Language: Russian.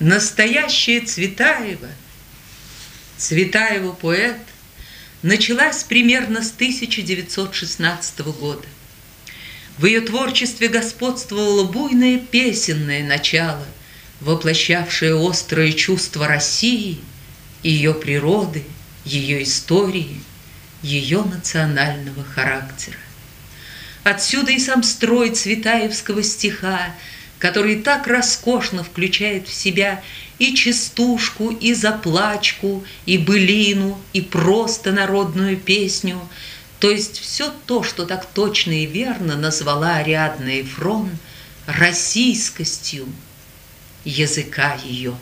Настоящая Цветаева, Цветаева поэт, началась примерно с 1916 года. В ее творчестве господствовало буйное песенное начало, воплощавшее острое чувство России, ее природы, ее истории, ее национального характера. Отсюда и сам строй цветаевского стиха, который так роскошно включает в себя и частушку, и заплачку, и былину, и просто народную песню, то есть все то, что так точно и верно назвала Ариадна Эфрон российскостью языка ее.